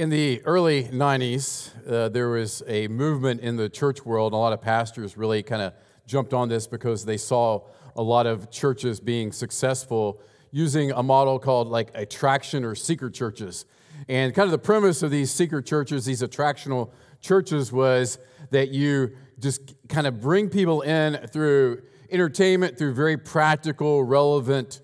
In the early 90s, uh, there was a movement in the church world. A lot of pastors really kind of jumped on this because they saw a lot of churches being successful using a model called like attraction or seeker churches. And kind of the premise of these seeker churches, these attractional churches, was that you just kind of bring people in through entertainment, through very practical, relevant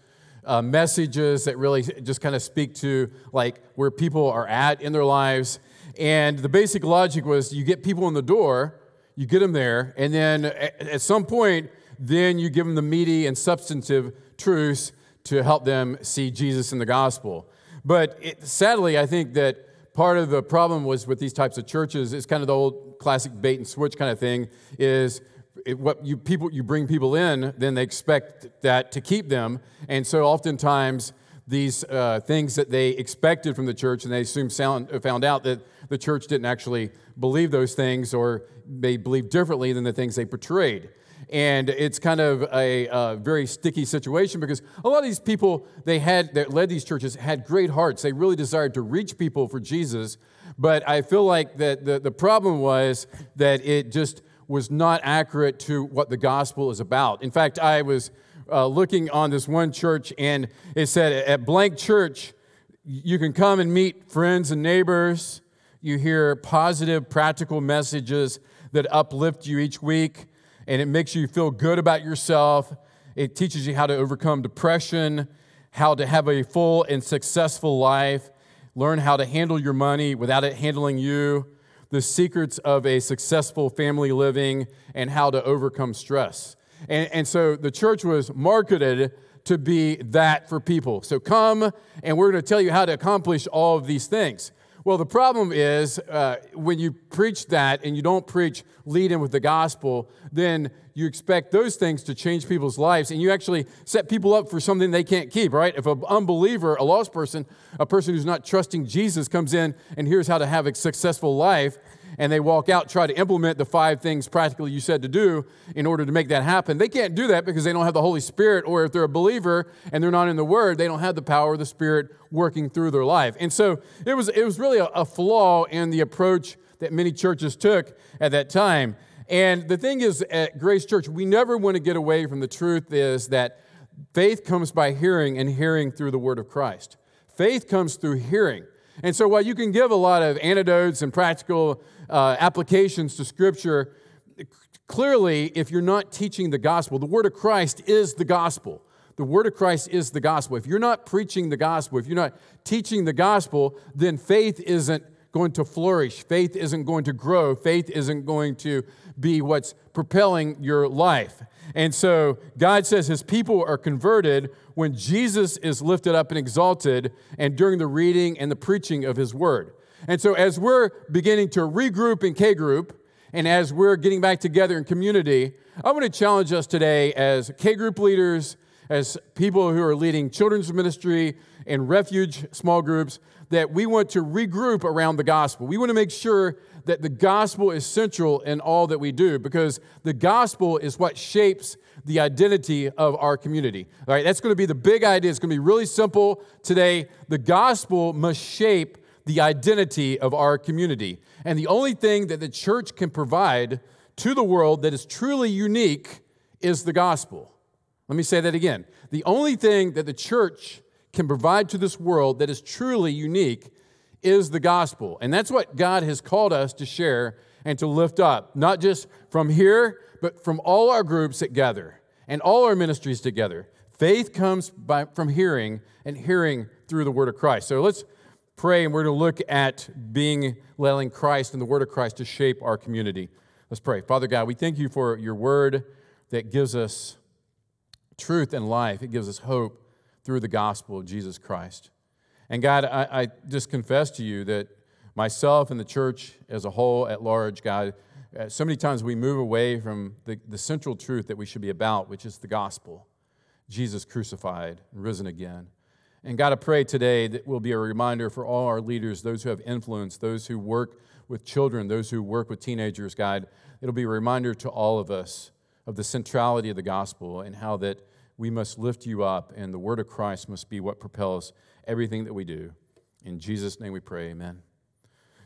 uh, messages that really just kind of speak to like where people are at in their lives. And the basic logic was you get people in the door, you get them there, and then at some point, then you give them the meaty and substantive truths to help them see Jesus in the gospel. But it, sadly, I think that part of the problem was with these types of churches is kind of the old classic bait and switch kind of thing is it, what you people you bring people in, then they expect that to keep them, and so oftentimes these uh, things that they expected from the church, and they soon sound, found out that the church didn't actually believe those things, or they believed differently than the things they portrayed. And it's kind of a, a, very sticky situation because a lot of these people they had that led these churches had great hearts. They really desired to reach people for Jesus, but I feel like that the, the problem was that it just was not accurate to what the gospel is about. In fact, I was uh, looking on this one church, and it said at blank church, you can come and meet friends and neighbors. You hear positive, practical messages that uplift you each week, and it makes you feel good about yourself. It teaches you how to overcome depression, how to have a full and successful life, learn how to handle your money without it handling you the secrets of a successful family living and how to overcome stress. And, and so the church was marketed to be that for people. So come and we're going to tell you how to accomplish all of these things. Well, the problem is uh, when you preach that and you don't preach lead in with the gospel, then you expect those things to change people's lives and you actually set people up for something they can't keep, right? If an unbeliever, a lost person, a person who's not trusting Jesus comes in and here's how to have a successful life, and they walk out, try to implement the five things practically you said to do in order to make that happen. They can't do that because they don't have the Holy Spirit, or if they're a believer and they're not in the Word, they don't have the power of the Spirit working through their life. And so it was, it was really a, a flaw in the approach that many churches took at that time. And the thing is, at Grace Church, we never want to get away from the truth is that faith comes by hearing and hearing through the Word of Christ. Faith comes through hearing. And so while you can give a lot of antidotes and practical uh, applications to Scripture, clearly, if you're not teaching the gospel, the word of Christ is the gospel. The word of Christ is the gospel. If you're not preaching the gospel, if you're not teaching the gospel, then faith isn't going to flourish. Faith isn't going to grow. Faith isn't going to be what's propelling your life. And so God says his people are converted when Jesus is lifted up and exalted and during the reading and the preaching of his word. And so, as we're beginning to regroup in K group, and as we're getting back together in community, I want to challenge us today as K group leaders, as people who are leading children's ministry and refuge small groups, that we want to regroup around the gospel. We want to make sure that the gospel is central in all that we do because the gospel is what shapes the identity of our community. All right, that's going to be the big idea. It's going to be really simple today. The gospel must shape the identity of our community. And the only thing that the church can provide to the world that is truly unique is the gospel. Let me say that again. The only thing that the church can provide to this world that is truly unique is the gospel. And that's what God has called us to share and to lift up, not just from here, but from all our groups that gather and all our ministries together. Faith comes by, from hearing, and hearing through the word of Christ. So let's pray, and we're going to look at being letting Christ and the word of Christ to shape our community. Let's pray. Father God, we thank you for your word that gives us truth and life, it gives us hope through the gospel of Jesus Christ. And God, I, I just confess to you that myself and the church as a whole, at large, God, uh, so many times we move away from the, the central truth that we should be about, which is the gospel Jesus crucified and risen again. And God, I pray today that will be a reminder for all our leaders, those who have influence, those who work with children, those who work with teenagers, God. It'll be a reminder to all of us of the centrality of the gospel and how that we must lift you up, and the word of Christ must be what propels everything that we do. In Jesus' name we pray, amen.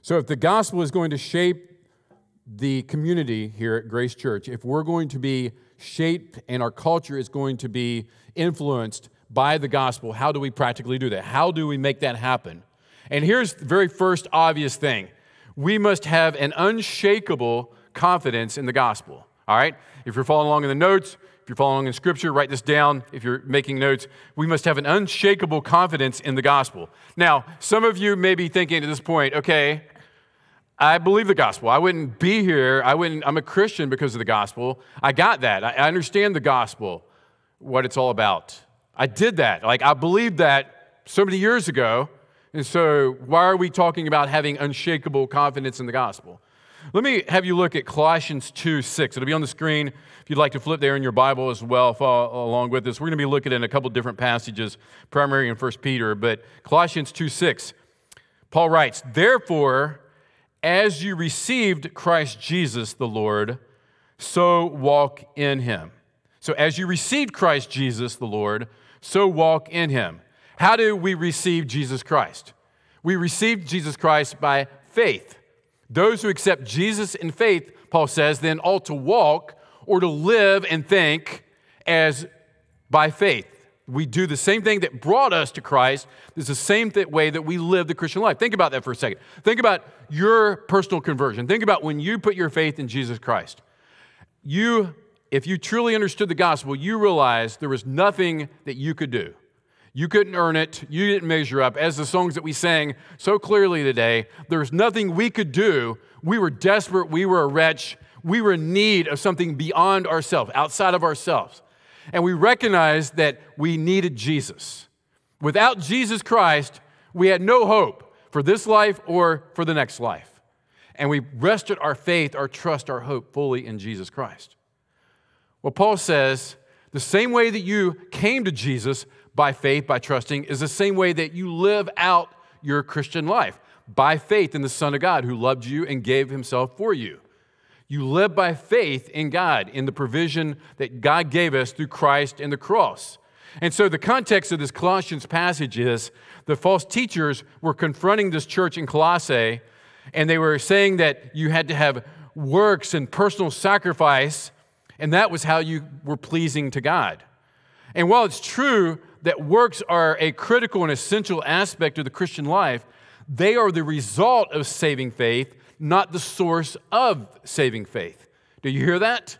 So, if the gospel is going to shape the community here at Grace Church, if we're going to be shaped and our culture is going to be influenced by the gospel, how do we practically do that? How do we make that happen? And here's the very first obvious thing we must have an unshakable confidence in the gospel. All right? If you're following along in the notes, you're following in scripture, write this down. If you're making notes, we must have an unshakable confidence in the gospel. Now, some of you may be thinking at this point, okay, I believe the gospel. I wouldn't be here. I wouldn't, I'm a Christian because of the gospel. I got that. I understand the gospel, what it's all about. I did that. Like, I believed that so many years ago. And so, why are we talking about having unshakable confidence in the gospel? Let me have you look at Colossians 2 6. It'll be on the screen you'd like to flip there in your Bible as well, follow along with us. We're going to be looking at a couple different passages, primary in 1 Peter, but Colossians 2 6. Paul writes, Therefore, as you received Christ Jesus the Lord, so walk in him. So, as you received Christ Jesus the Lord, so walk in him. How do we receive Jesus Christ? We receive Jesus Christ by faith. Those who accept Jesus in faith, Paul says, then ought to walk or to live and think as by faith we do the same thing that brought us to Christ. It's the same th- way that we live the Christian life. Think about that for a second. Think about your personal conversion. Think about when you put your faith in Jesus Christ. You, if you truly understood the gospel, you realized there was nothing that you could do. You couldn't earn it. You didn't measure up. As the songs that we sang so clearly today, there's nothing we could do. We were desperate. We were a wretch. We were in need of something beyond ourselves, outside of ourselves and we recognized that we needed Jesus. Without Jesus Christ, we had no hope for this life or for the next life. And we rested our faith, our trust, our hope fully in Jesus Christ. Well, Paul says the same way that you came to Jesus by faith, by trusting, is the same way that you live out your Christian life by faith in the Son of God who loved you and gave himself for you. You live by faith in God, in the provision that God gave us through Christ and the cross. And so, the context of this Colossians passage is the false teachers were confronting this church in Colossae, and they were saying that you had to have works and personal sacrifice, and that was how you were pleasing to God. And while it's true that works are a critical and essential aspect of the Christian life, they are the result of saving faith not the source of saving faith. Do you hear that?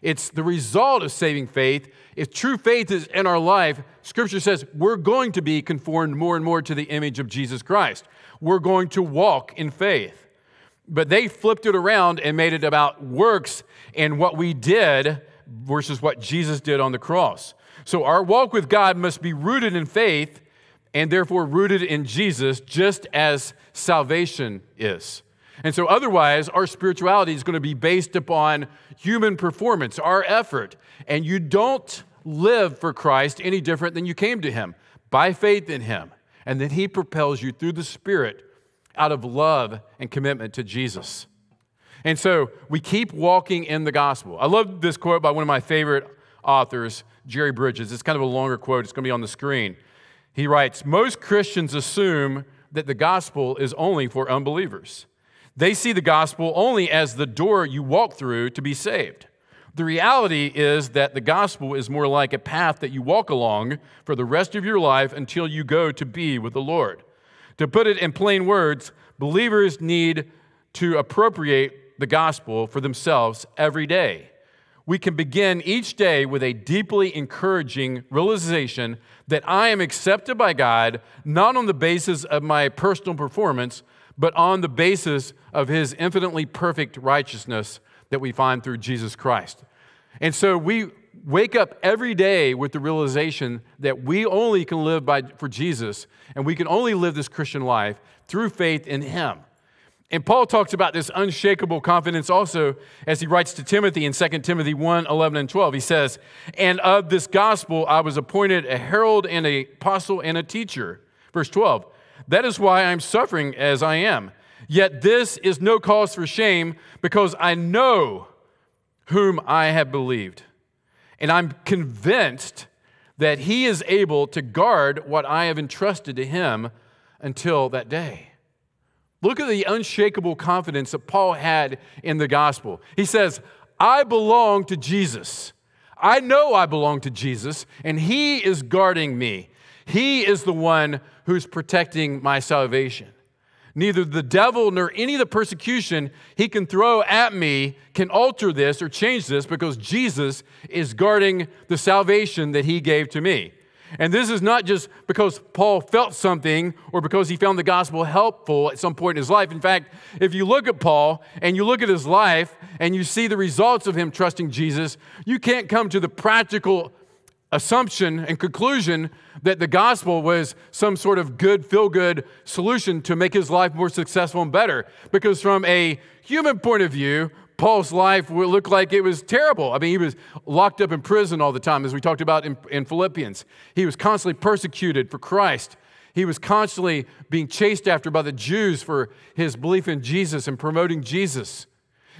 It's the result of saving faith. If true faith is in our life, Scripture says we're going to be conformed more and more to the image of Jesus Christ. We're going to walk in faith. But they flipped it around and made it about works and what we did versus what Jesus did on the cross. So our walk with God must be rooted in faith and therefore rooted in Jesus, just as salvation is. And so, otherwise, our spirituality is going to be based upon human performance, our effort. And you don't live for Christ any different than you came to Him by faith in Him. And then He propels you through the Spirit out of love and commitment to Jesus. And so, we keep walking in the gospel. I love this quote by one of my favorite authors, Jerry Bridges. It's kind of a longer quote, it's going to be on the screen. He writes Most Christians assume that the gospel is only for unbelievers. They see the gospel only as the door you walk through to be saved. The reality is that the gospel is more like a path that you walk along for the rest of your life until you go to be with the Lord. To put it in plain words, believers need to appropriate the gospel for themselves every day. We can begin each day with a deeply encouraging realization that I am accepted by God not on the basis of my personal performance, but on the basis of his infinitely perfect righteousness that we find through Jesus Christ. And so we wake up every day with the realization that we only can live by, for Jesus and we can only live this Christian life through faith in him. And Paul talks about this unshakable confidence also as he writes to Timothy in 2 Timothy 1 11 and 12. He says, And of this gospel I was appointed a herald and a apostle and a teacher. Verse 12. That is why I'm suffering as I am. Yet this is no cause for shame because I know whom I have believed. And I'm convinced that he is able to guard what I have entrusted to him until that day. Look at the unshakable confidence that Paul had in the gospel. He says, I belong to Jesus. I know I belong to Jesus, and He is guarding me. He is the one who's protecting my salvation. Neither the devil nor any of the persecution he can throw at me can alter this or change this because Jesus is guarding the salvation that he gave to me. And this is not just because Paul felt something or because he found the gospel helpful at some point in his life. In fact, if you look at Paul and you look at his life and you see the results of him trusting Jesus, you can't come to the practical assumption and conclusion that the gospel was some sort of good, feel good solution to make his life more successful and better. Because from a human point of view, Paul's life would look like it was terrible. I mean, he was locked up in prison all the time, as we talked about in, in Philippians. He was constantly persecuted for Christ. He was constantly being chased after by the Jews for his belief in Jesus and promoting Jesus.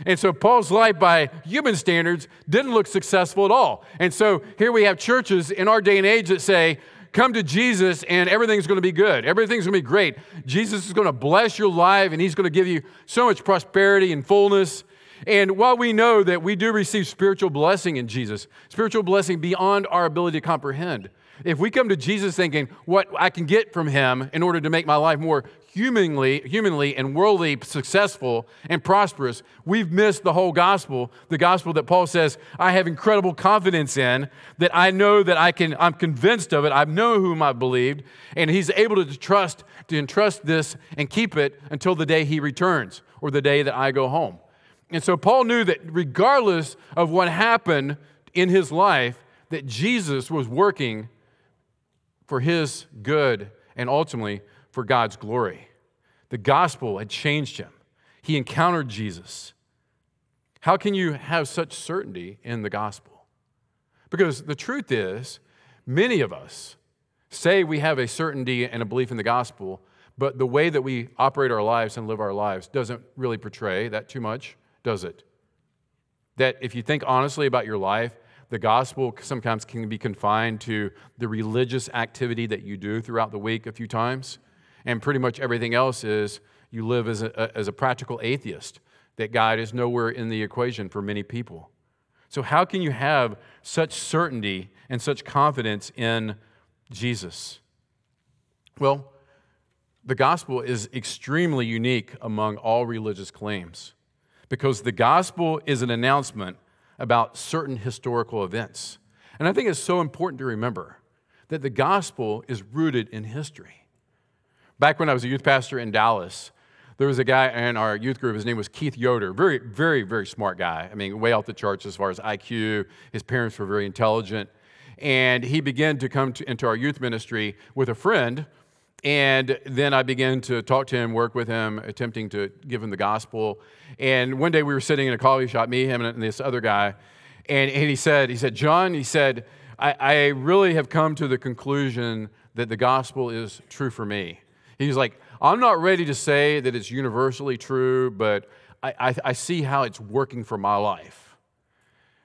And so Paul's life, by human standards, didn't look successful at all. And so here we have churches in our day and age that say, come to Jesus and everything's going to be good. Everything's going to be great. Jesus is going to bless your life and he's going to give you so much prosperity and fullness. And while we know that we do receive spiritual blessing in Jesus, spiritual blessing beyond our ability to comprehend, if we come to Jesus thinking what I can get from him in order to make my life more humanly, humanly and worldly successful and prosperous, we've missed the whole gospel. The gospel that Paul says, I have incredible confidence in, that I know that I can, I'm convinced of it. I know whom I believed, and he's able to trust, to entrust this and keep it until the day he returns or the day that I go home. And so Paul knew that regardless of what happened in his life, that Jesus was working for his good and ultimately for God's glory. The gospel had changed him. He encountered Jesus. How can you have such certainty in the gospel? Because the truth is, many of us say we have a certainty and a belief in the gospel, but the way that we operate our lives and live our lives doesn't really portray that too much, does it? That if you think honestly about your life, the gospel sometimes can be confined to the religious activity that you do throughout the week a few times and pretty much everything else is you live as a, as a practical atheist, that God is nowhere in the equation for many people. So, how can you have such certainty and such confidence in Jesus? Well, the gospel is extremely unique among all religious claims because the gospel is an announcement about certain historical events. And I think it's so important to remember that the gospel is rooted in history. Back when I was a youth pastor in Dallas, there was a guy in our youth group. His name was Keith Yoder. Very, very, very smart guy. I mean, way off the charts as far as IQ. His parents were very intelligent. And he began to come to, into our youth ministry with a friend. And then I began to talk to him, work with him, attempting to give him the gospel. And one day we were sitting in a coffee shop, me, him, and this other guy. And, and he said, he said, John, he said, I, I really have come to the conclusion that the gospel is true for me. He's like, I'm not ready to say that it's universally true, but I, I, I see how it's working for my life.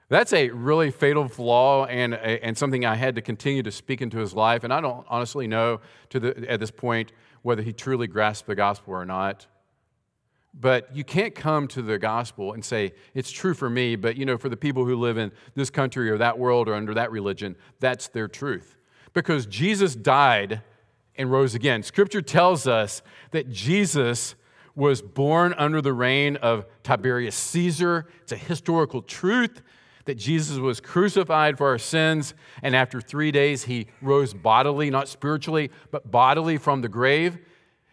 That's a really fatal flaw and, and something I had to continue to speak into his life. And I don't honestly know to the, at this point whether he truly grasped the gospel or not. But you can't come to the gospel and say, it's true for me, but you know, for the people who live in this country or that world or under that religion, that's their truth. Because Jesus died and rose again. Scripture tells us that Jesus was born under the reign of Tiberius Caesar. It's a historical truth that Jesus was crucified for our sins, and after three days, he rose bodily, not spiritually, but bodily from the grave.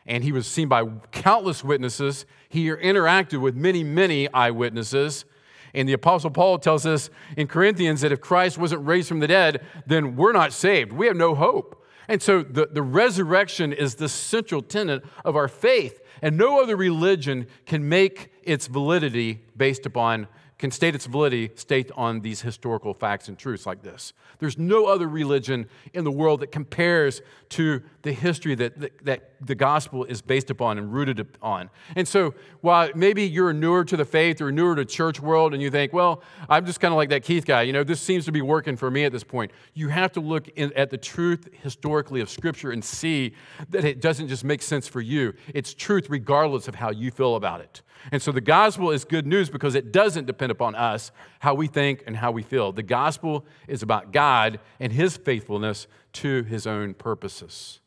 And he was seen by countless witnesses. He interacted with many, many eyewitnesses. And the Apostle Paul tells us in Corinthians that if Christ wasn't raised from the dead, then we're not saved. We have no hope. And so the, the resurrection is the central tenet of our faith, and no other religion can make its validity based upon can state its validity state on these historical facts and truths like this. There's no other religion in the world that compares to the history that, that, that, the gospel is based upon and rooted upon. And so, while maybe you're newer to the faith or newer to church world and you think, well, I'm just kind of like that Keith guy, you know, this seems to be working for me at this point. You have to look in, at the truth historically of Scripture and see that it doesn't just make sense for you. It's truth regardless of how you feel about it. And so the gospel is good news because it doesn't depend upon us, how we think and how we feel. The gospel is about God and his faithfulness to his own purposes.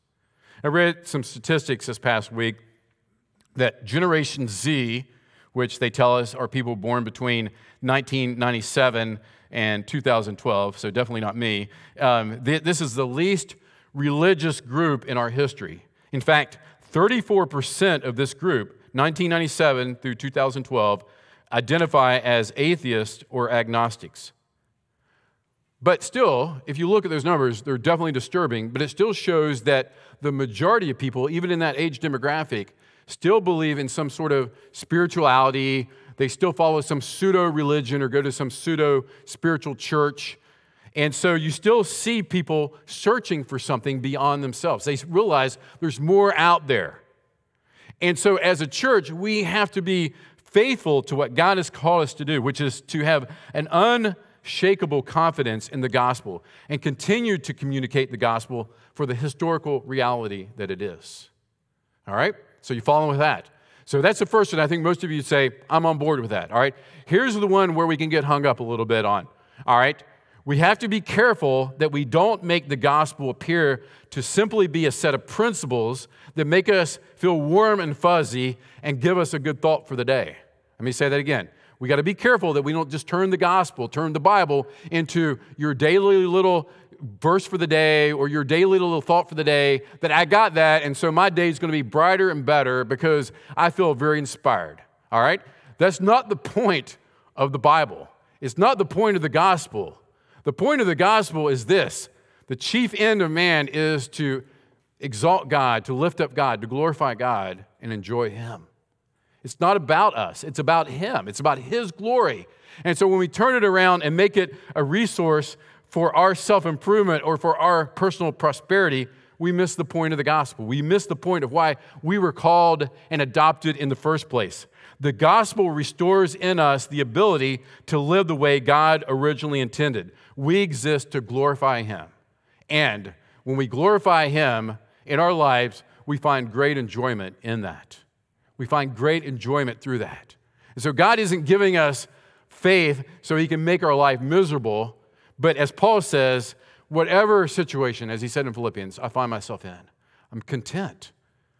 I read some statistics this past week that Generation Z, which they tell us are people born between 1997 and 2012, so definitely not me, um, th- this is the least religious group in our history. In fact, 34% of this group 1997 through 2012 identify as atheists or agnostics. But still, if you look at those numbers, they're definitely disturbing, but it still shows that the majority of people, even in that age demographic, still believe in some sort of spirituality. They still follow some pseudo religion or go to some pseudo spiritual church. And so you still see people searching for something beyond themselves. They realize there's more out there. And so, as a church, we have to be faithful to what God has called us to do, which is to have an unshakable confidence in the gospel and continue to communicate the gospel for the historical reality that it is. All right? So, you follow with that. So, that's the first one. I think most of you say, I'm on board with that. All right? Here's the one where we can get hung up a little bit on. All right? we have to be careful that we don't make the gospel appear to simply be a set of principles that make us feel warm and fuzzy and give us a good thought for the day. Let me say that again. We got to be careful that we don't just turn the gospel, turn the Bible into your daily little verse for the day or your daily little thought for the day that I got that and so my day is going to be brighter and better because I feel very inspired. All right? That's not the point of the Bible. It's not the point of the gospel. The point of the gospel is this the chief end of man is to exalt God, to lift up God, to glorify God, and enjoy Him. It's not about us, it's about Him, it's about His glory. And so when we turn it around and make it a resource for our self improvement or for our personal prosperity, we miss the point of the gospel. We miss the point of why we were called and adopted in the first place. The gospel restores in us the ability to live the way God originally intended. We exist to glorify Him. And when we glorify Him in our lives, we find great enjoyment in that. We find great enjoyment through that. And so God isn't giving us faith so He can make our life miserable, but as Paul says, whatever situation, as he said in Philippians, I find myself in, I'm content.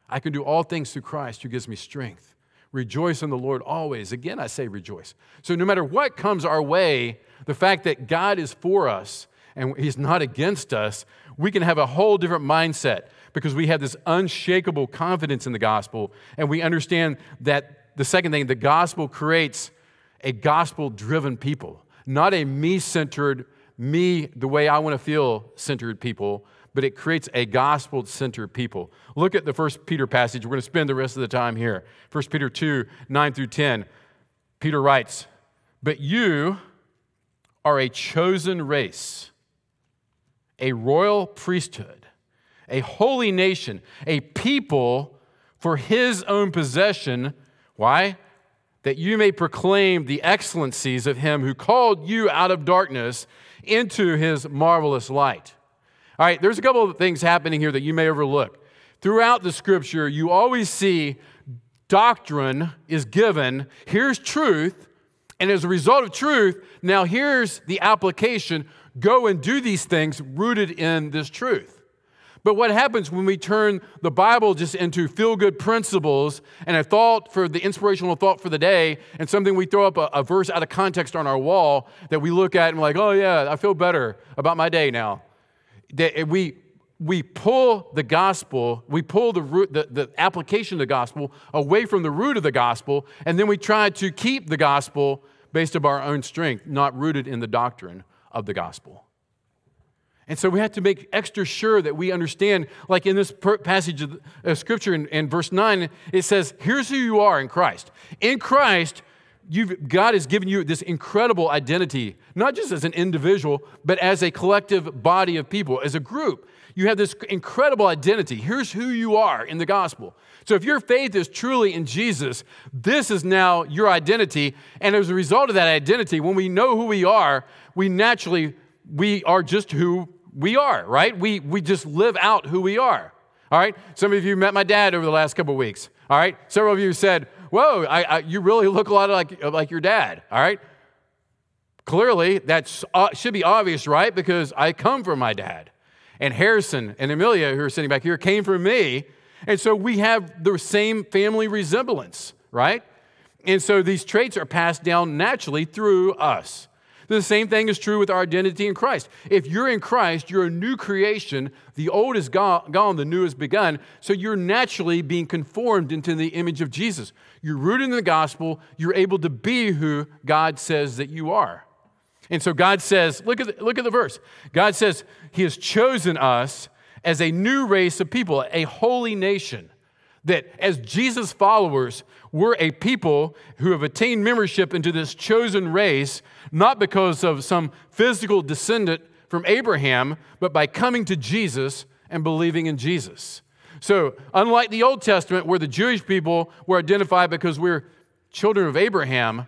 I can do all things through Christ who gives me strength. Rejoice in the Lord always. Again, I say rejoice. So, no matter what comes our way, the fact that God is for us and He's not against us, we can have a whole different mindset because we have this unshakable confidence in the gospel. And we understand that the second thing, the gospel creates a gospel driven people, not a me centered, me, the way I want to feel centered people, but it creates a gospel centered people. Look at the first Peter passage. We're going to spend the rest of the time here. 1 Peter 2 9 through 10. Peter writes, But you are a chosen race, a royal priesthood, a holy nation, a people for his own possession. Why? That you may proclaim the excellencies of him who called you out of darkness into his marvelous light. All right, there's a couple of things happening here that you may overlook. Throughout the scripture, you always see doctrine is given. Here's truth. And as a result of truth, now here's the application go and do these things rooted in this truth. But what happens when we turn the Bible just into feel good principles and a thought for the inspirational thought for the day and something we throw up a, a, verse out of context on our wall that we look at and we're like, oh yeah, I feel better about my day now that we, we pull the gospel, we pull the, root, the, the application of the gospel away from the root of the gospel, and then we try to keep the gospel based on our own strength, not rooted in the doctrine of the gospel. And so we have to make extra sure that we understand, like in this passage of scripture in, in verse 9, it says, Here's who you are in Christ. In Christ, God has given you this incredible identity, not just as an individual, but as a collective body of people, as a group. You have this incredible identity. Here's who you are in the gospel. So if your faith is truly in Jesus, this is now your identity. And as a result of that identity, when we know who we are, we naturally, we are just who we are, right? We, we just live out who we are. All right? Some of you met my dad over the last couple weeks. All right? Several of you said, Whoa, I, I, you really look a lot like, like your dad. All right? Clearly, that uh, should be obvious, right? Because I come from my dad. And Harrison and Amelia, who are sitting back here, came from me. And so we have the same family resemblance, right? And so these traits are passed down naturally through us. The same thing is true with our identity in Christ. If you're in Christ, you're a new creation. The old is gone, the new has begun. So you're naturally being conformed into the image of Jesus. You're rooted in the gospel. You're able to be who God says that you are. And so God says, look at the, look at the verse. God says, He has chosen us as a new race of people, a holy nation that as Jesus followers, we're a people who have attained membership into this chosen race, not because of some physical descendant from Abraham, but by coming to Jesus and believing in Jesus. So, unlike the Old Testament, where the Jewish people were identified because we're children of Abraham,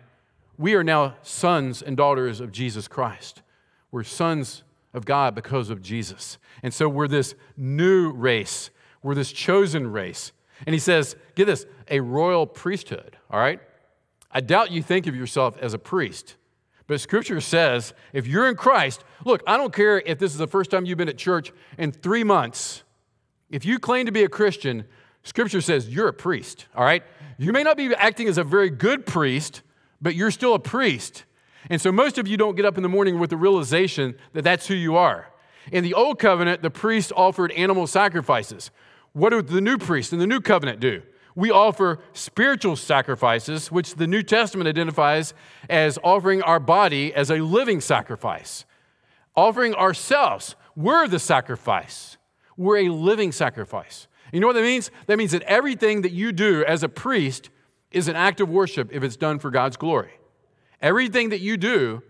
we are now sons and daughters of Jesus Christ. We're sons of God because of Jesus. And so we're this new race, we're this chosen race. And he says, get this, a royal priesthood, all right? I doubt you think of yourself as a priest. But scripture says if you're in Christ, look, I don't care if this is the first time you've been at church in three months. If you claim to be a Christian, scripture says you're a priest, all right? You may not be acting as a very good priest, but you're still a priest. And so most of you don't get up in the morning with the realization that that's who you are. In the old covenant, the priest offered animal sacrifices. What do the new priests in the new covenant do? We offer spiritual sacrifices, which the New Testament identifies as offering our body as a living sacrifice. Offering ourselves, we're the sacrifice. We're a living sacrifice. You know what that means? That means that everything that you do as a priest is an act of worship if it's done for God's glory. Everything that you do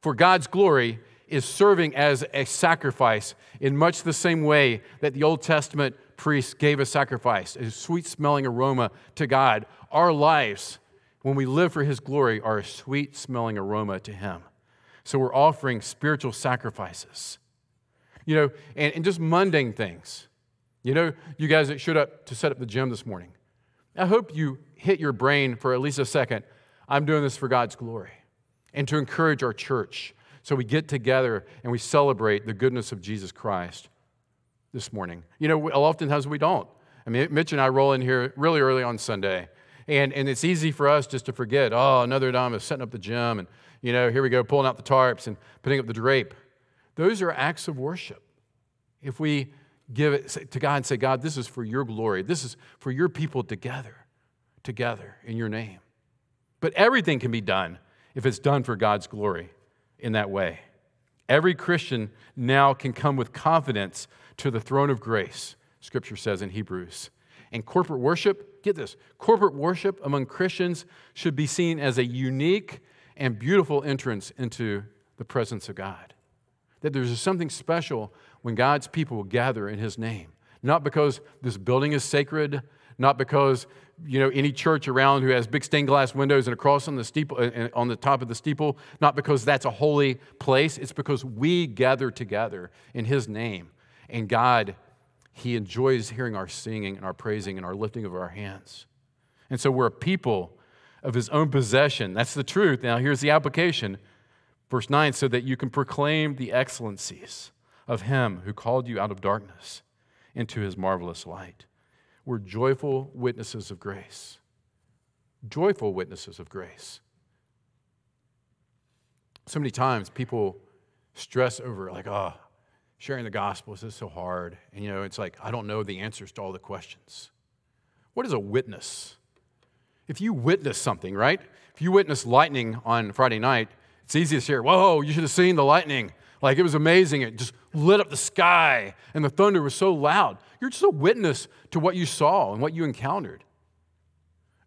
for God's glory is serving as a sacrifice in much the same way that the Old Testament priest gave a sacrifice, a sweet smelling aroma to God. Our lives, when we live for his glory, are a sweet smelling aroma to him. So we're offering spiritual sacrifices. You know, and, and just mundane things. You know, you guys that showed up to set up the gym this morning. I hope you hit your brain for at least a second. I'm doing this for God's glory and to encourage our church. So we get together and we celebrate the goodness of Jesus Christ this morning. You know, oftentimes we don't. I mean, Mitch and I roll in here really early on Sunday, and, and it's easy for us just to forget, oh, another time is setting up the gym, and, you know, here we go, pulling out the tarps and putting up the drape. Those are acts of worship. If we give it to God and say, God, this is for your glory, this is for your people together, together in your name. But everything can be done if it's done for God's glory in that way. Every Christian now can come with confidence to the throne of grace, scripture says in Hebrews. And corporate worship, get this, corporate worship among Christians should be seen as a unique and beautiful entrance into the presence of God. That there's something special when God's people gather in His name. Not because this building is sacred, not because you know any church around who has big stained glass windows and a cross on the steeple uh, on the top of the steeple, not because that's a holy place. It's because we gather together in His name and God, He enjoys hearing our singing and our praising and our lifting of our hands. And so we're a people of His own possession. That's the truth. Now, here's the application. Verse 9 so that you can proclaim the excellencies of Him who called you out of darkness into His marvelous light. We're joyful witnesses of grace. Joyful witnesses of grace. So many times people stress over, like, oh, sharing the gospel is so hard. And, you know, it's like, I don't know the answers to all the questions. What is a witness? If you witness something, right? If you witness lightning on Friday night, it's easy to share, whoa, you should have seen the lightning. Like it was amazing. It just lit up the sky and the thunder was so loud. You're just a witness to what you saw and what you encountered.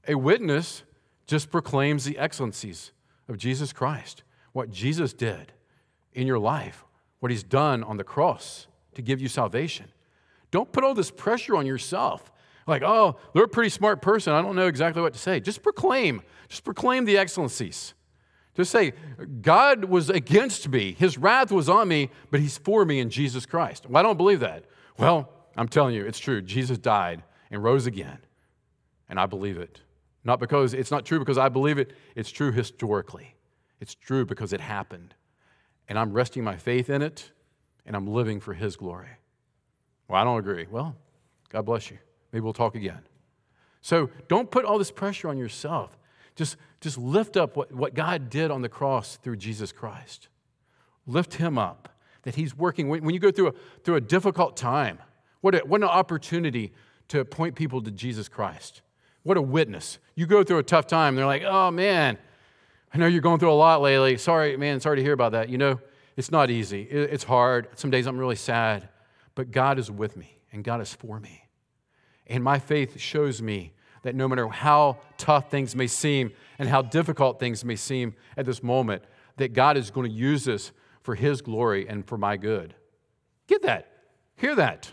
A witness just proclaims the excellencies of Jesus Christ, what Jesus did in your life, what he's done on the cross to give you salvation. Don't put all this pressure on yourself. Like, oh, they're a pretty smart person. I don't know exactly what to say. Just proclaim. Just proclaim the excellencies. Just say, God was against me. His wrath was on me, but he's for me in Jesus Christ. Well, I don't believe that. Well, I'm telling you, it's true. Jesus died and rose again. And I believe it. Not because it's not true because I believe it, it's true historically. It's true because it happened. And I'm resting my faith in it, and I'm living for his glory. Well, I don't agree. Well, God bless you. Maybe we'll talk again. So don't put all this pressure on yourself. Just, just lift up what, what God did on the cross through Jesus Christ. Lift him up, that he's working. When, when you go through a, through a difficult time, what, a, what an opportunity to point people to Jesus Christ. What a witness. You go through a tough time, they're like, oh man, I know you're going through a lot lately. Sorry, man, sorry to hear about that. You know, it's not easy, it's hard. Some days I'm really sad, but God is with me and God is for me. And my faith shows me that no matter how tough things may seem and how difficult things may seem at this moment, that God is going to use this for His glory and for my good. Get that. Hear that.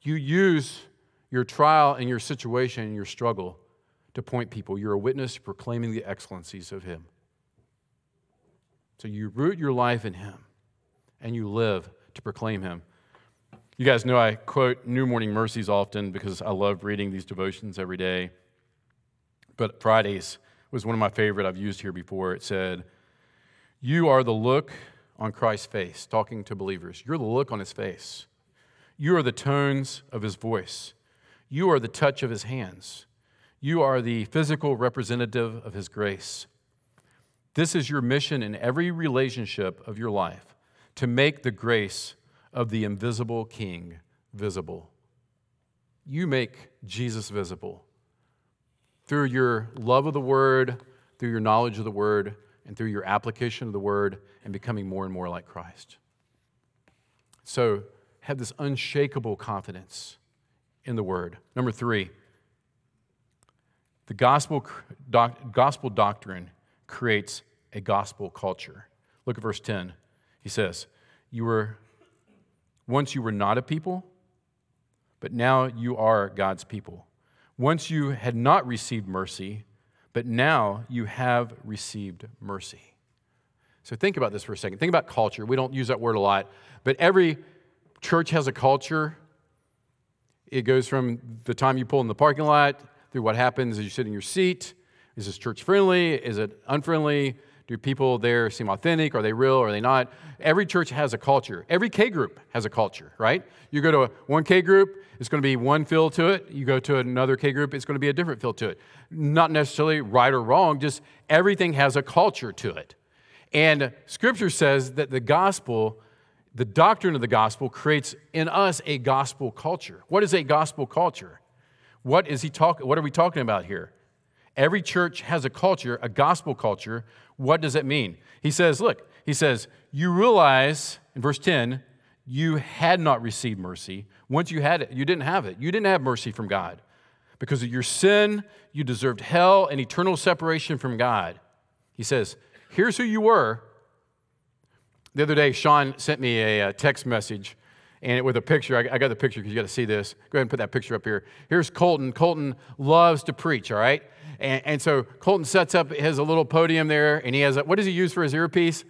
You use your trial and your situation and your struggle to point people. You're a witness proclaiming the excellencies of Him. So you root your life in Him and you live to proclaim Him. You guys know I quote New Morning Mercies often because I love reading these devotions every day. But Fridays was one of my favorite I've used here before. It said, You are the look on Christ's face, talking to believers. You're the look on his face. You are the tones of his voice. You are the touch of his hands. You are the physical representative of his grace. This is your mission in every relationship of your life to make the grace of the invisible King visible. You make Jesus visible through your love of the Word, through your knowledge of the Word, and through your application of the Word and becoming more and more like Christ. So, have this unshakable confidence in the Word. Number three, the gospel, doc, gospel doctrine creates a gospel culture. Look at verse 10. He says, You were once you were not a people, but now you are God's people. Once you had not received mercy, but now you have received mercy. So think about this for a second. Think about culture. We don't use that word a lot, but every church has a culture. It goes from the time you pull in the parking lot through what happens as you sit in your seat. Is this church friendly? Is it unfriendly? Do people there seem authentic? Are they real? Are they not? Every church has a culture. Every K group has a culture, right? You go to one K group, it's going to be one feel to it. You go to another K group, it's going to be a different feel to it. Not necessarily right or wrong, just everything has a culture to it. And scripture says that the gospel, the doctrine of the gospel, creates in us a gospel culture. What is a gospel culture? What is he talk, what are we talking about here? Every church has a culture, a gospel culture. What does it mean? He says, look, he says, you realize in verse 10, you had not received mercy. Once you had it, you didn't have it. You didn't have mercy from God. Because of your sin, you deserved hell and eternal separation from God. He says, here's who you were. The other day, Sean sent me a text message and with a picture. I got the picture because you got to see this. Go ahead and put that picture up here. Here's Colton. Colton loves to preach, all right? And, and so Colton sets up his little podium there, and he has a, what does he use for his earpiece?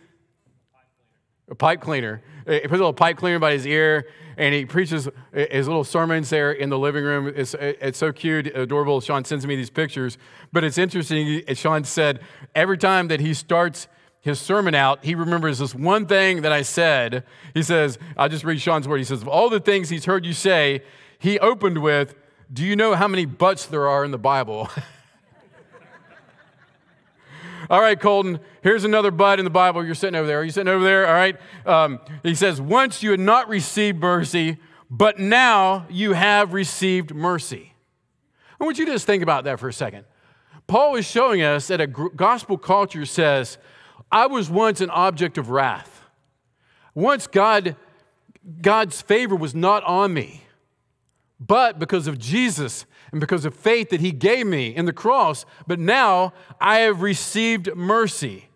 A pipe cleaner. He puts a little pipe cleaner by his ear, and he preaches eh, his little sermons there in the living room. It's, eh, it's so cute, adorable. Sean sends me these pictures. But it's interesting, eh, Sean said, every time that he starts his sermon out, he remembers this one thing that I said. He says, I'll just read Sean's word. He says, Of all the things he's heard you say, he opened with, Do you know how many buts there are in the Bible? All right, Colton, here's another bud in the Bible. You're sitting over there. Are you sitting over there? All right. Um, he says, Once you had not received mercy, but now you have received mercy. I want you to just think about that for a second. Paul is showing us that a gospel culture says, I was once an object of wrath. Once God, God's favor was not on me. but because of Jesus and because of faith that he gave me in the cross. But now I have received mercy.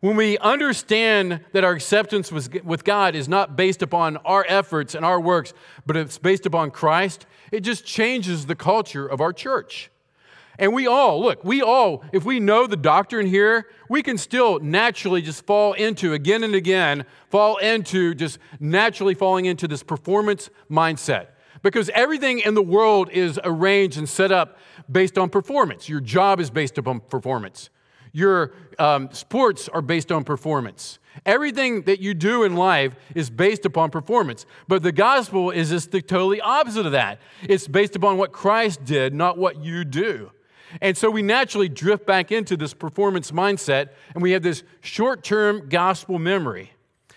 When we understand that our acceptance with God is not based upon our efforts and our works, but it's based upon Christ, it just changes the culture of our church. And we all, look, we all, if we know the doctrine here, we can still naturally just fall into, again and again, fall into just naturally falling into this performance mindset. Because everything in the world is arranged and set up based on performance. Your job is based upon performance. Your um, sports are based on performance. Everything that you do in life is based upon performance. But the gospel is just the totally opposite of that. It's based upon what Christ did, not what you do. And so we naturally drift back into this performance mindset, and we have this short term gospel memory.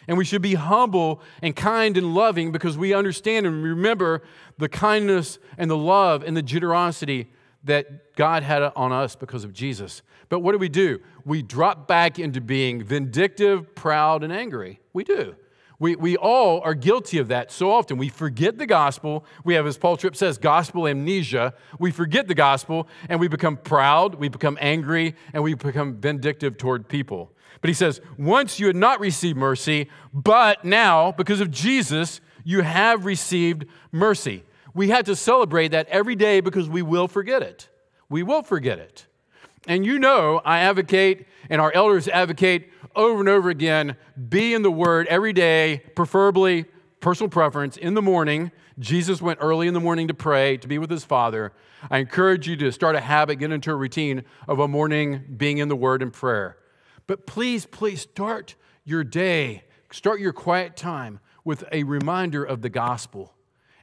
And we should be humble and kind and loving because we understand and remember the kindness and the love and the generosity that God had on us because of Jesus. But what do we do? We drop back into being vindictive, proud, and angry. We do. We, we all are guilty of that so often. We forget the gospel. We have, as Paul Tripp says, gospel amnesia. We forget the gospel and we become proud, we become angry, and we become vindictive toward people. But he says, once you had not received mercy, but now, because of Jesus, you have received mercy. We had to celebrate that every day because we will forget it. We will forget it. And you know, I advocate and our elders advocate over and over again be in the Word every day, preferably personal preference in the morning. Jesus went early in the morning to pray, to be with his Father. I encourage you to start a habit, get into a routine of a morning being in the Word and prayer. But please, please start your day, start your quiet time with a reminder of the gospel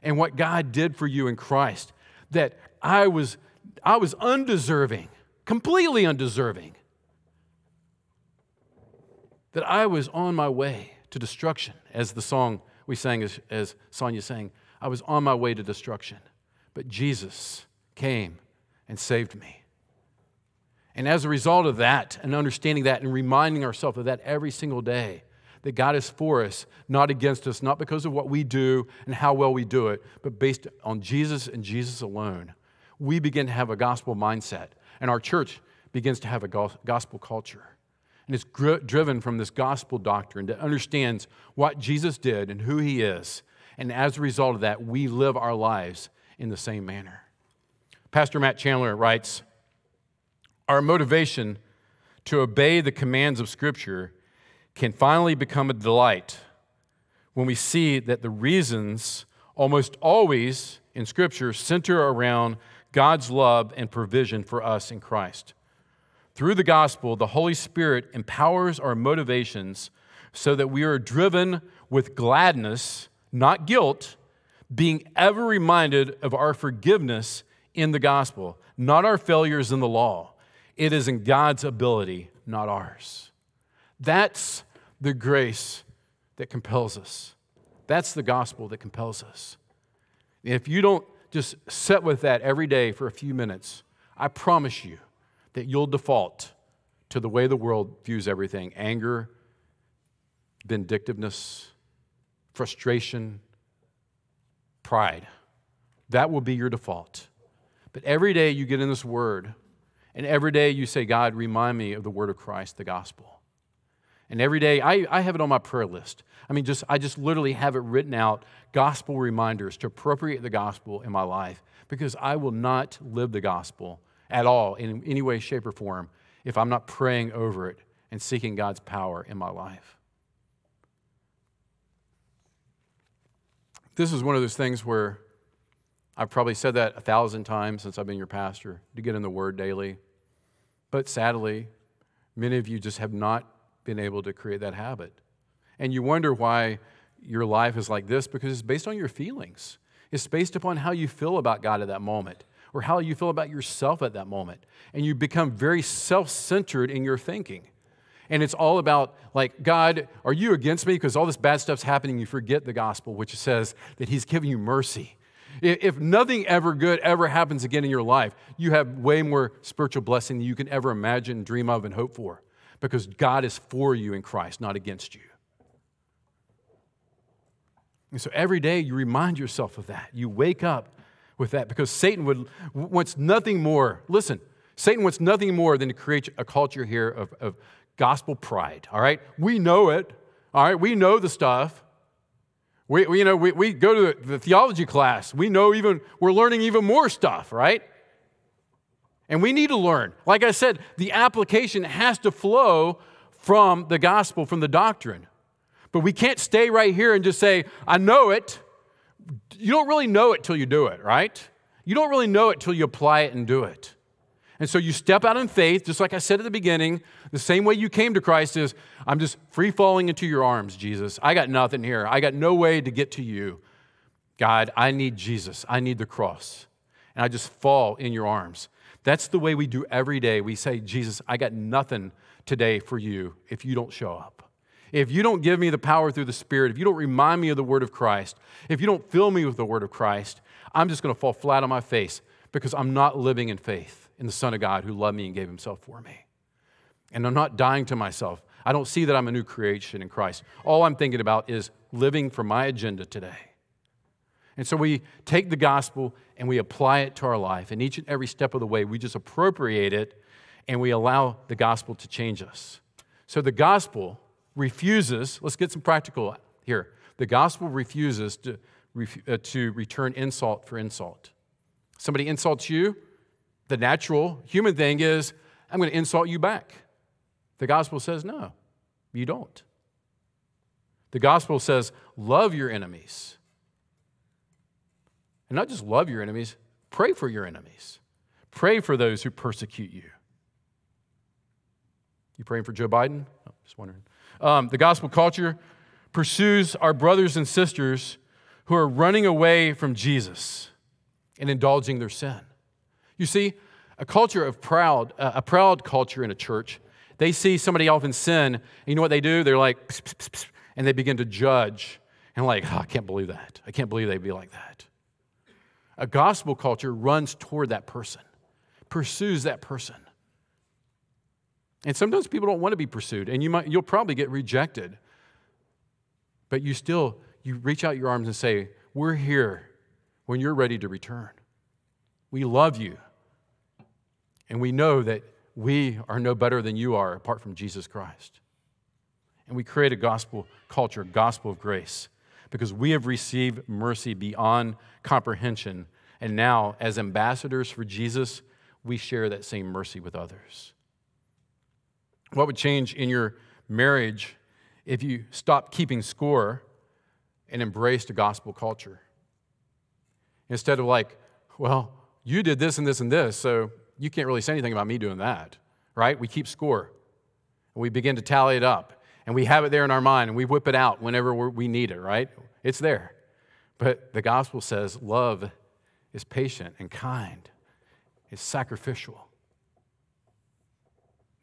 and what God did for you in Christ. That I was, I was undeserving, completely undeserving. That I was on my way to destruction, as the song we sang, as, as Sonia sang. I was on my way to destruction. But Jesus came and saved me. And as a result of that, and understanding that, and reminding ourselves of that every single day, that God is for us, not against us, not because of what we do and how well we do it, but based on Jesus and Jesus alone, we begin to have a gospel mindset. And our church begins to have a gospel culture. And it's gr- driven from this gospel doctrine that understands what Jesus did and who he is. And as a result of that, we live our lives in the same manner. Pastor Matt Chandler writes Our motivation to obey the commands of Scripture can finally become a delight when we see that the reasons almost always in Scripture center around God's love and provision for us in Christ. Through the gospel, the Holy Spirit empowers our motivations so that we are driven with gladness, not guilt, being ever reminded of our forgiveness in the gospel, not our failures in the law. It is in God's ability, not ours. That's the grace that compels us. That's the gospel that compels us. if you don't just sit with that every day for a few minutes, I promise you that you'll default to the way the world views everything anger, vindictiveness, frustration, pride. That will be your default. But every day you get in this word, and every day you say, God, remind me of the word of Christ, the gospel. And every day, I, I have it on my prayer list. I mean, just I just literally have it written out, gospel reminders to appropriate the gospel in my life, because I will not live the gospel at all in any way, shape, or form if I'm not praying over it and seeking God's power in my life. This is one of those things where I've probably said that a thousand times since I've been your pastor to get in the Word daily. But sadly, many of you just have not been able to create that habit. And you wonder why your life is like this because it's based on your feelings. It's based upon how you feel about God at that moment or how you feel about yourself at that moment. And you become very self centered in your thinking. And it's all about, like, God, are you against me? Because all this bad stuff's happening. You forget the gospel, which says that He's giving you mercy. If nothing ever good ever happens again in your life, you have way more spiritual blessing than you can ever imagine, dream of, and hope for because God is for you in Christ, not against you. And so every day you remind yourself of that. You wake up with that because Satan would, wants nothing more. Listen, Satan wants nothing more than to create a culture here of, of gospel pride, all right? We know it, all right? We know the stuff. We, we you know, we, we go to the theology class. We know even, we're learning even more stuff, right? And we need to learn. Like I said, the application has to flow from the gospel, from the doctrine. But we can't stay right here and just say, I know it. You don't really know it till you do it, right? You don't really know it till you apply it and do it. And so you step out in faith, just like I said at the beginning, the same way you came to Christ is, I'm just free falling into your arms, Jesus. I got nothing here. I got no way to get to you. God, I need Jesus. I need the cross. And I just fall in your arms. That's the way we do every day. We say, Jesus, I got nothing today for you if you don't show up. If you don't give me the power through the Spirit, if you don't remind me of the Word of Christ, if you don't fill me with the Word of Christ, I'm just going to fall flat on my face because I'm not living in faith in the Son of God who loved me and gave Himself for me. And I'm not dying to myself. I don't see that I'm a new creation in Christ. All I'm thinking about is living for my agenda today. And so we take the gospel and we apply it to our life. And each and every step of the way, we just appropriate it and we allow the gospel to change us. So the gospel refuses, let's get some practical here. The gospel refuses to, uh, to return insult for insult. Somebody insults you, the natural human thing is, I'm going to insult you back. The gospel says, no, you don't. The gospel says, love your enemies. And not just love your enemies, pray for your enemies. Pray for those who persecute you. You praying for Joe Biden? Just wondering. Um, the gospel culture pursues our brothers and sisters who are running away from Jesus and indulging their sin. You see, a culture of proud, uh, a proud culture in a church, they see somebody else in sin, and you know what they do? They're like, pss, pss, pss, and they begin to judge and like, oh, I can't believe that. I can't believe they'd be like that. A gospel culture runs toward that person, pursues that person. And sometimes people don't want to be pursued, and you might, you'll probably get rejected. But you still, you reach out your arms and say, We're here when you're ready to return. We love you. And we know that we are no better than you are apart from Jesus Christ. And we create a gospel culture, gospel of grace, because we have received mercy beyond comprehension. And now, as ambassadors for Jesus, we share that same mercy with others. What would change in your marriage if you stopped keeping score and embraced a gospel culture? Instead of like, well, you did this and this and this, so you can't really say anything about me doing that, right? We keep score. And we begin to tally it up. And we have it there in our mind and we whip it out whenever we need it, right? It's there. But the gospel says love is patient and kind, it's sacrificial.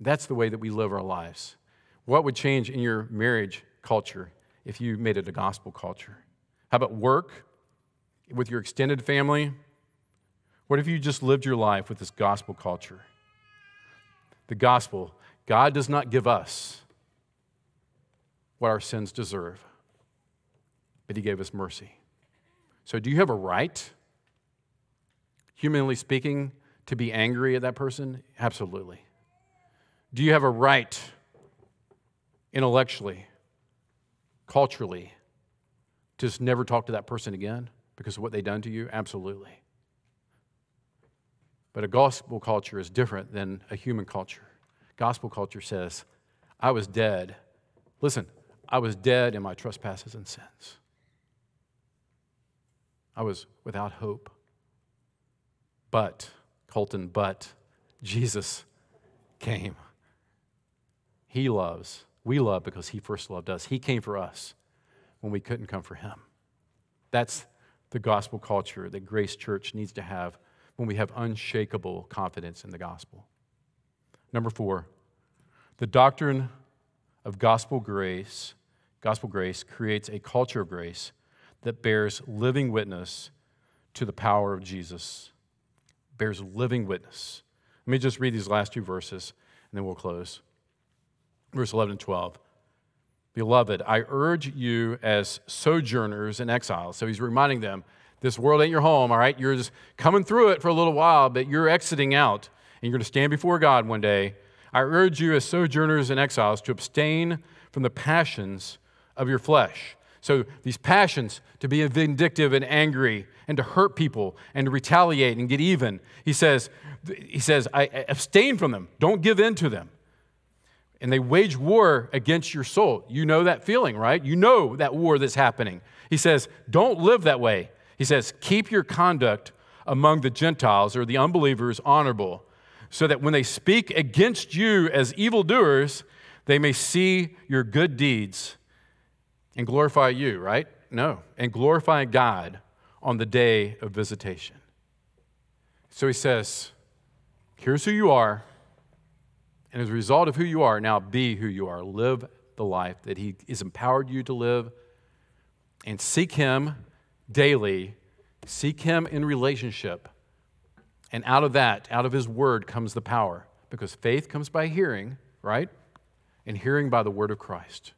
That's the way that we live our lives. What would change in your marriage culture if you made it a gospel culture? How about work with your extended family? What if you just lived your life with this gospel culture? The gospel, God does not give us what our sins deserve, but He gave us mercy. So, do you have a right, humanly speaking, to be angry at that person? Absolutely. Do you have a right, intellectually, culturally, to just never talk to that person again because of what they've done to you? Absolutely. But a gospel culture is different than a human culture. Gospel culture says, I was dead. Listen, I was dead in my trespasses and sins. I was without hope. But, Colton, but Jesus came. He loves. We love because He first loved us. He came for us when we couldn't come for Him. That's the gospel culture that Grace Church needs to have when we have unshakable confidence in the gospel. Number four, the doctrine of gospel grace, gospel grace creates a culture of grace that bears living witness to the power of Jesus. Bears living witness. Let me just read these last two verses and then we'll close verse 11 and 12. Beloved, I urge you as sojourners and exiles. So he's reminding them This world ain't your home, all right? You're just coming through it for a little while, but you're exiting out, and you're going to stand before God one day. I urge you, as sojourners and exiles, to abstain from the passions of your flesh. So, these passions to be vindictive and angry and to hurt people and to retaliate and get even, he says, he says I, abstain from them. Don't give in to them. And they wage war against your soul. You know that feeling, right? You know that war that's happening. He says, don't live that way. He says, keep your conduct among the Gentiles or the unbelievers honorable, so that when they speak against you as evildoers, they may see your good deeds and glorify you, right? No, and glorify God on the day of visitation. So he says, Here's who you are. And as a result of who you are, now be who you are. Live the life that he has empowered you to live and seek him daily. Seek him in relationship. And out of that, out of his word, comes the power. Because faith comes by hearing, right? And hearing by the word of Christ.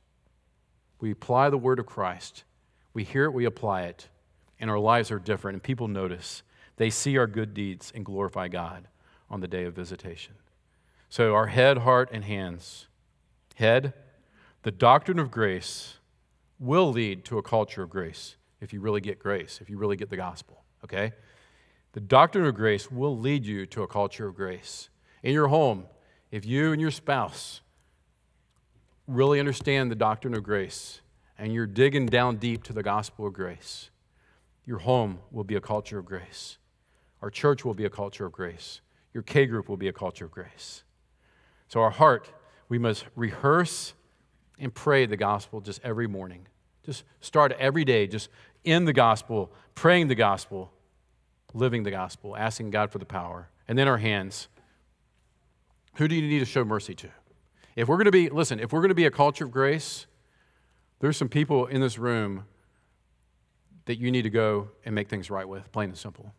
We apply the word of Christ. We hear it, we apply it, and our lives are different, and people notice. They see our good deeds and glorify God on the day of visitation. So, our head, heart, and hands. Head, the doctrine of grace will lead to a culture of grace if you really get grace, if you really get the gospel, okay? The doctrine of grace will lead you to a culture of grace. In your home, if you and your spouse really understand the doctrine of grace and you're digging down deep to the gospel of grace, your home will be a culture of grace. Our church will be a culture of grace. Your K group will be a culture of grace. So, our heart, we must rehearse and pray the gospel just every morning. Just start every day, just in the gospel, praying the gospel, living the gospel, asking God for the power. And then our hands. Who do you need to show mercy to? If we're going to be, listen, if we're going to be a culture of grace, there's some people in this room that you need to go and make things right with, plain and simple.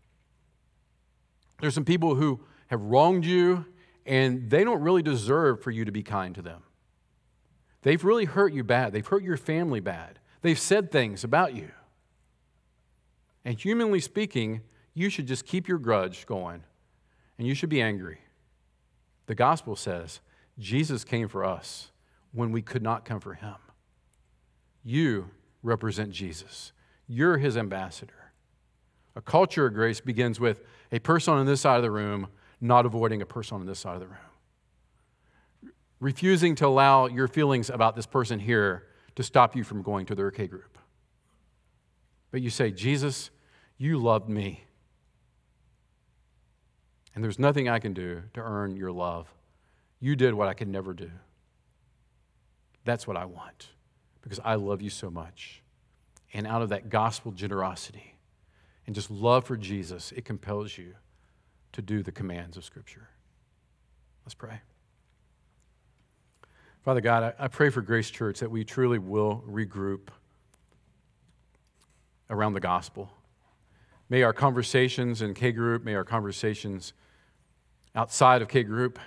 There's some people who have wronged you and they don't really deserve for you to be kind to them. They've really hurt you bad. They've hurt your family bad. They've said things about you. And humanly speaking, you should just keep your grudge going and you should be angry. The gospel says Jesus came for us when we could not come for him. You represent Jesus, you're his ambassador. A culture of grace begins with a person on this side of the room not avoiding a person on this side of the room. Refusing to allow your feelings about this person here to stop you from going to their K group. But you say, Jesus, you loved me. And there's nothing I can do to earn your love. You did what I could never do. That's what I want because I love you so much. And out of that gospel generosity and just love for Jesus, it compels you to do the commands of Scripture. Let's pray. Father God, I, pray for Grace Church that we truly will regroup around the gospel. May our conversations in K Group, may our conversations outside of K Group,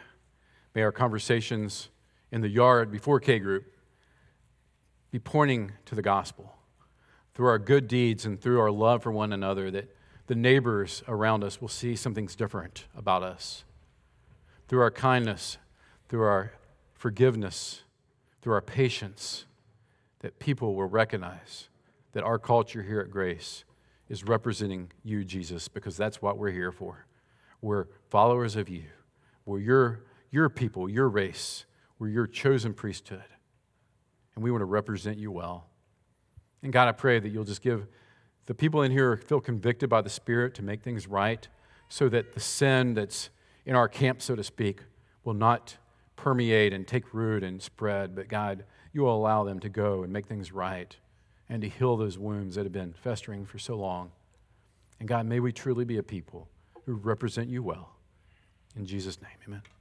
may our conversations in the yard before K Group be pointing to the gospel through our good deeds and through our love for one another, that the neighbors around us will see something's different about us. Through our kindness, through our forgiveness, through our patience, that people will recognize that our culture here at Grace is representing you, Jesus, because that's what we're here for. We're followers of you. We're your, your people, your race. We're your chosen priesthood. And we want to represent you well. And God, I pray that you'll just give the people in here feel convicted by the Spirit to make things right so that the sin that's in our camp, so to speak, will not permeate and take root and spread, but God, you will allow them to go and make things right and to heal those wounds that have been festering for so long. And God, may we truly be a people who represent you well. In Jesus' name, amen.